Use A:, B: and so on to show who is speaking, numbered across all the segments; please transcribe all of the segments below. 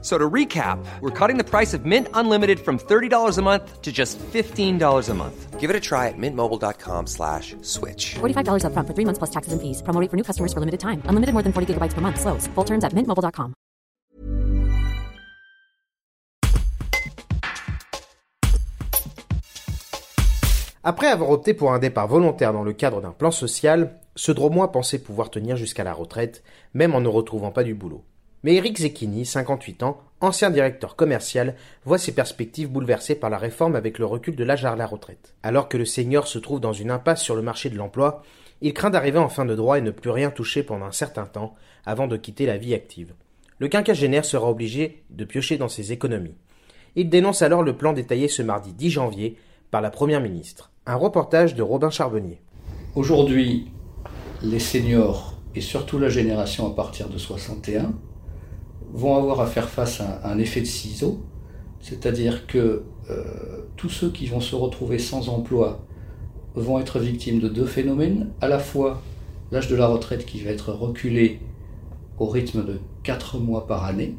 A: So to recap, we're cutting the price of Mint Unlimited from $30 a month to just $15 a month.
B: Give it a try at mintmobile.com slash switch.
C: $45 upfront for three months plus taxes and fees. Promo rate for new customers for limited time. Unlimited more than 40 gigabytes per month. Slows. Full terms at mintmobile.com.
D: Après avoir opté pour un départ volontaire dans le cadre d'un plan social, ce Dromois pensait pouvoir tenir jusqu'à la retraite, même en ne retrouvant pas du boulot. Mais Eric Zecchini, 58 ans, ancien directeur commercial, voit ses perspectives bouleversées par la réforme avec le recul de l'âge à la retraite. Alors que le senior se trouve dans une impasse sur le marché de l'emploi, il craint d'arriver en fin de droit et ne plus rien toucher pendant un certain temps avant de quitter la vie active. Le quinquagénaire sera obligé de piocher dans ses économies. Il dénonce alors le plan détaillé ce mardi 10 janvier par la Première ministre. Un reportage de Robin Charbonnier.
E: Aujourd'hui, les seniors et surtout la génération à partir de 61 vont avoir à faire face à un effet de ciseau, c'est-à-dire que euh, tous ceux qui vont se retrouver sans emploi vont être victimes de deux phénomènes, à la fois l'âge de la retraite qui va être reculé au rythme de 4 mois par année,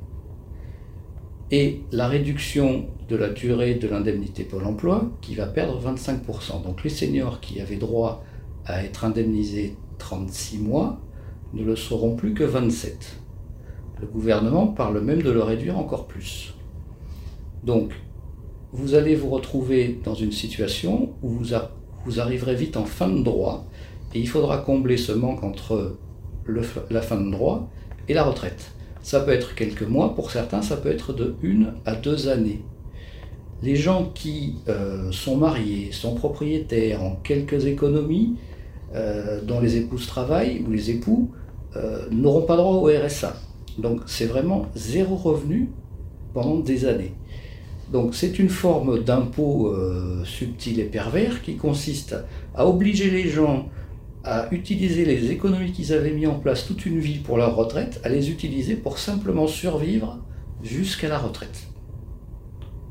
E: et la réduction de la durée de l'indemnité Pôle emploi qui va perdre 25%. Donc les seniors qui avaient droit à être indemnisés 36 mois ne le seront plus que 27. Le gouvernement parle même de le réduire encore plus. Donc, vous allez vous retrouver dans une situation où vous, arriverez vite en fin de droit et il faudra combler ce manque entre la fin de droit et la retraite. Ça peut être quelques mois, pour certains, ça peut être de une à deux années. Les gens qui euh, sont mariés, sont propriétaires, ont quelques économies, euh, dont les épouses travaillent ou les époux, euh, n'auront pas droit au RSA. Donc c'est vraiment zéro revenu pendant des années. Donc c'est une forme d'impôt euh, subtil et pervers qui consiste à obliger les gens à utiliser les économies qu'ils avaient mis en place toute une vie pour leur retraite, à les utiliser pour simplement survivre jusqu'à la retraite.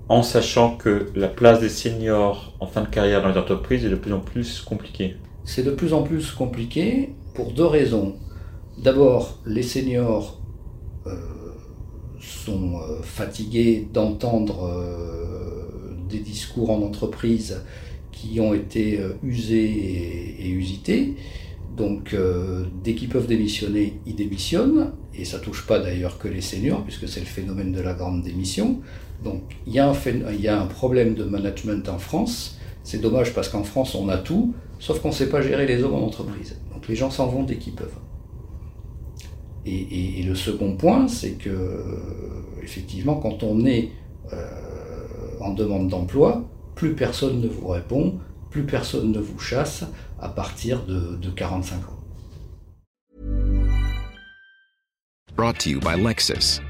F: En sachant que la place des seniors en fin de carrière dans les entreprises est de plus en plus compliquée.
E: C'est de plus en plus compliqué pour deux raisons. D'abord, les seniors sont euh, fatigués d'entendre euh, des discours en entreprise qui ont été usés et, usités. Donc dès qu'ils peuvent démissionner, ils démissionnent, et ça touche pas d'ailleurs que les seniors, puisque c'est le phénomène de la grande démission. Donc il y, il y a un problème de management en France. C'est dommage parce qu'en France on a tout, sauf qu'on ne sait pas gérer les hommes en entreprise. Donc les gens s'en vont dès qu'ils peuvent. Et, le second point, c'est que, effectivement, quand on est euh, en demande d'emploi, plus personne ne vous répond, plus personne ne vous chasse à partir de, de 45 ans.
G: Brought to you by.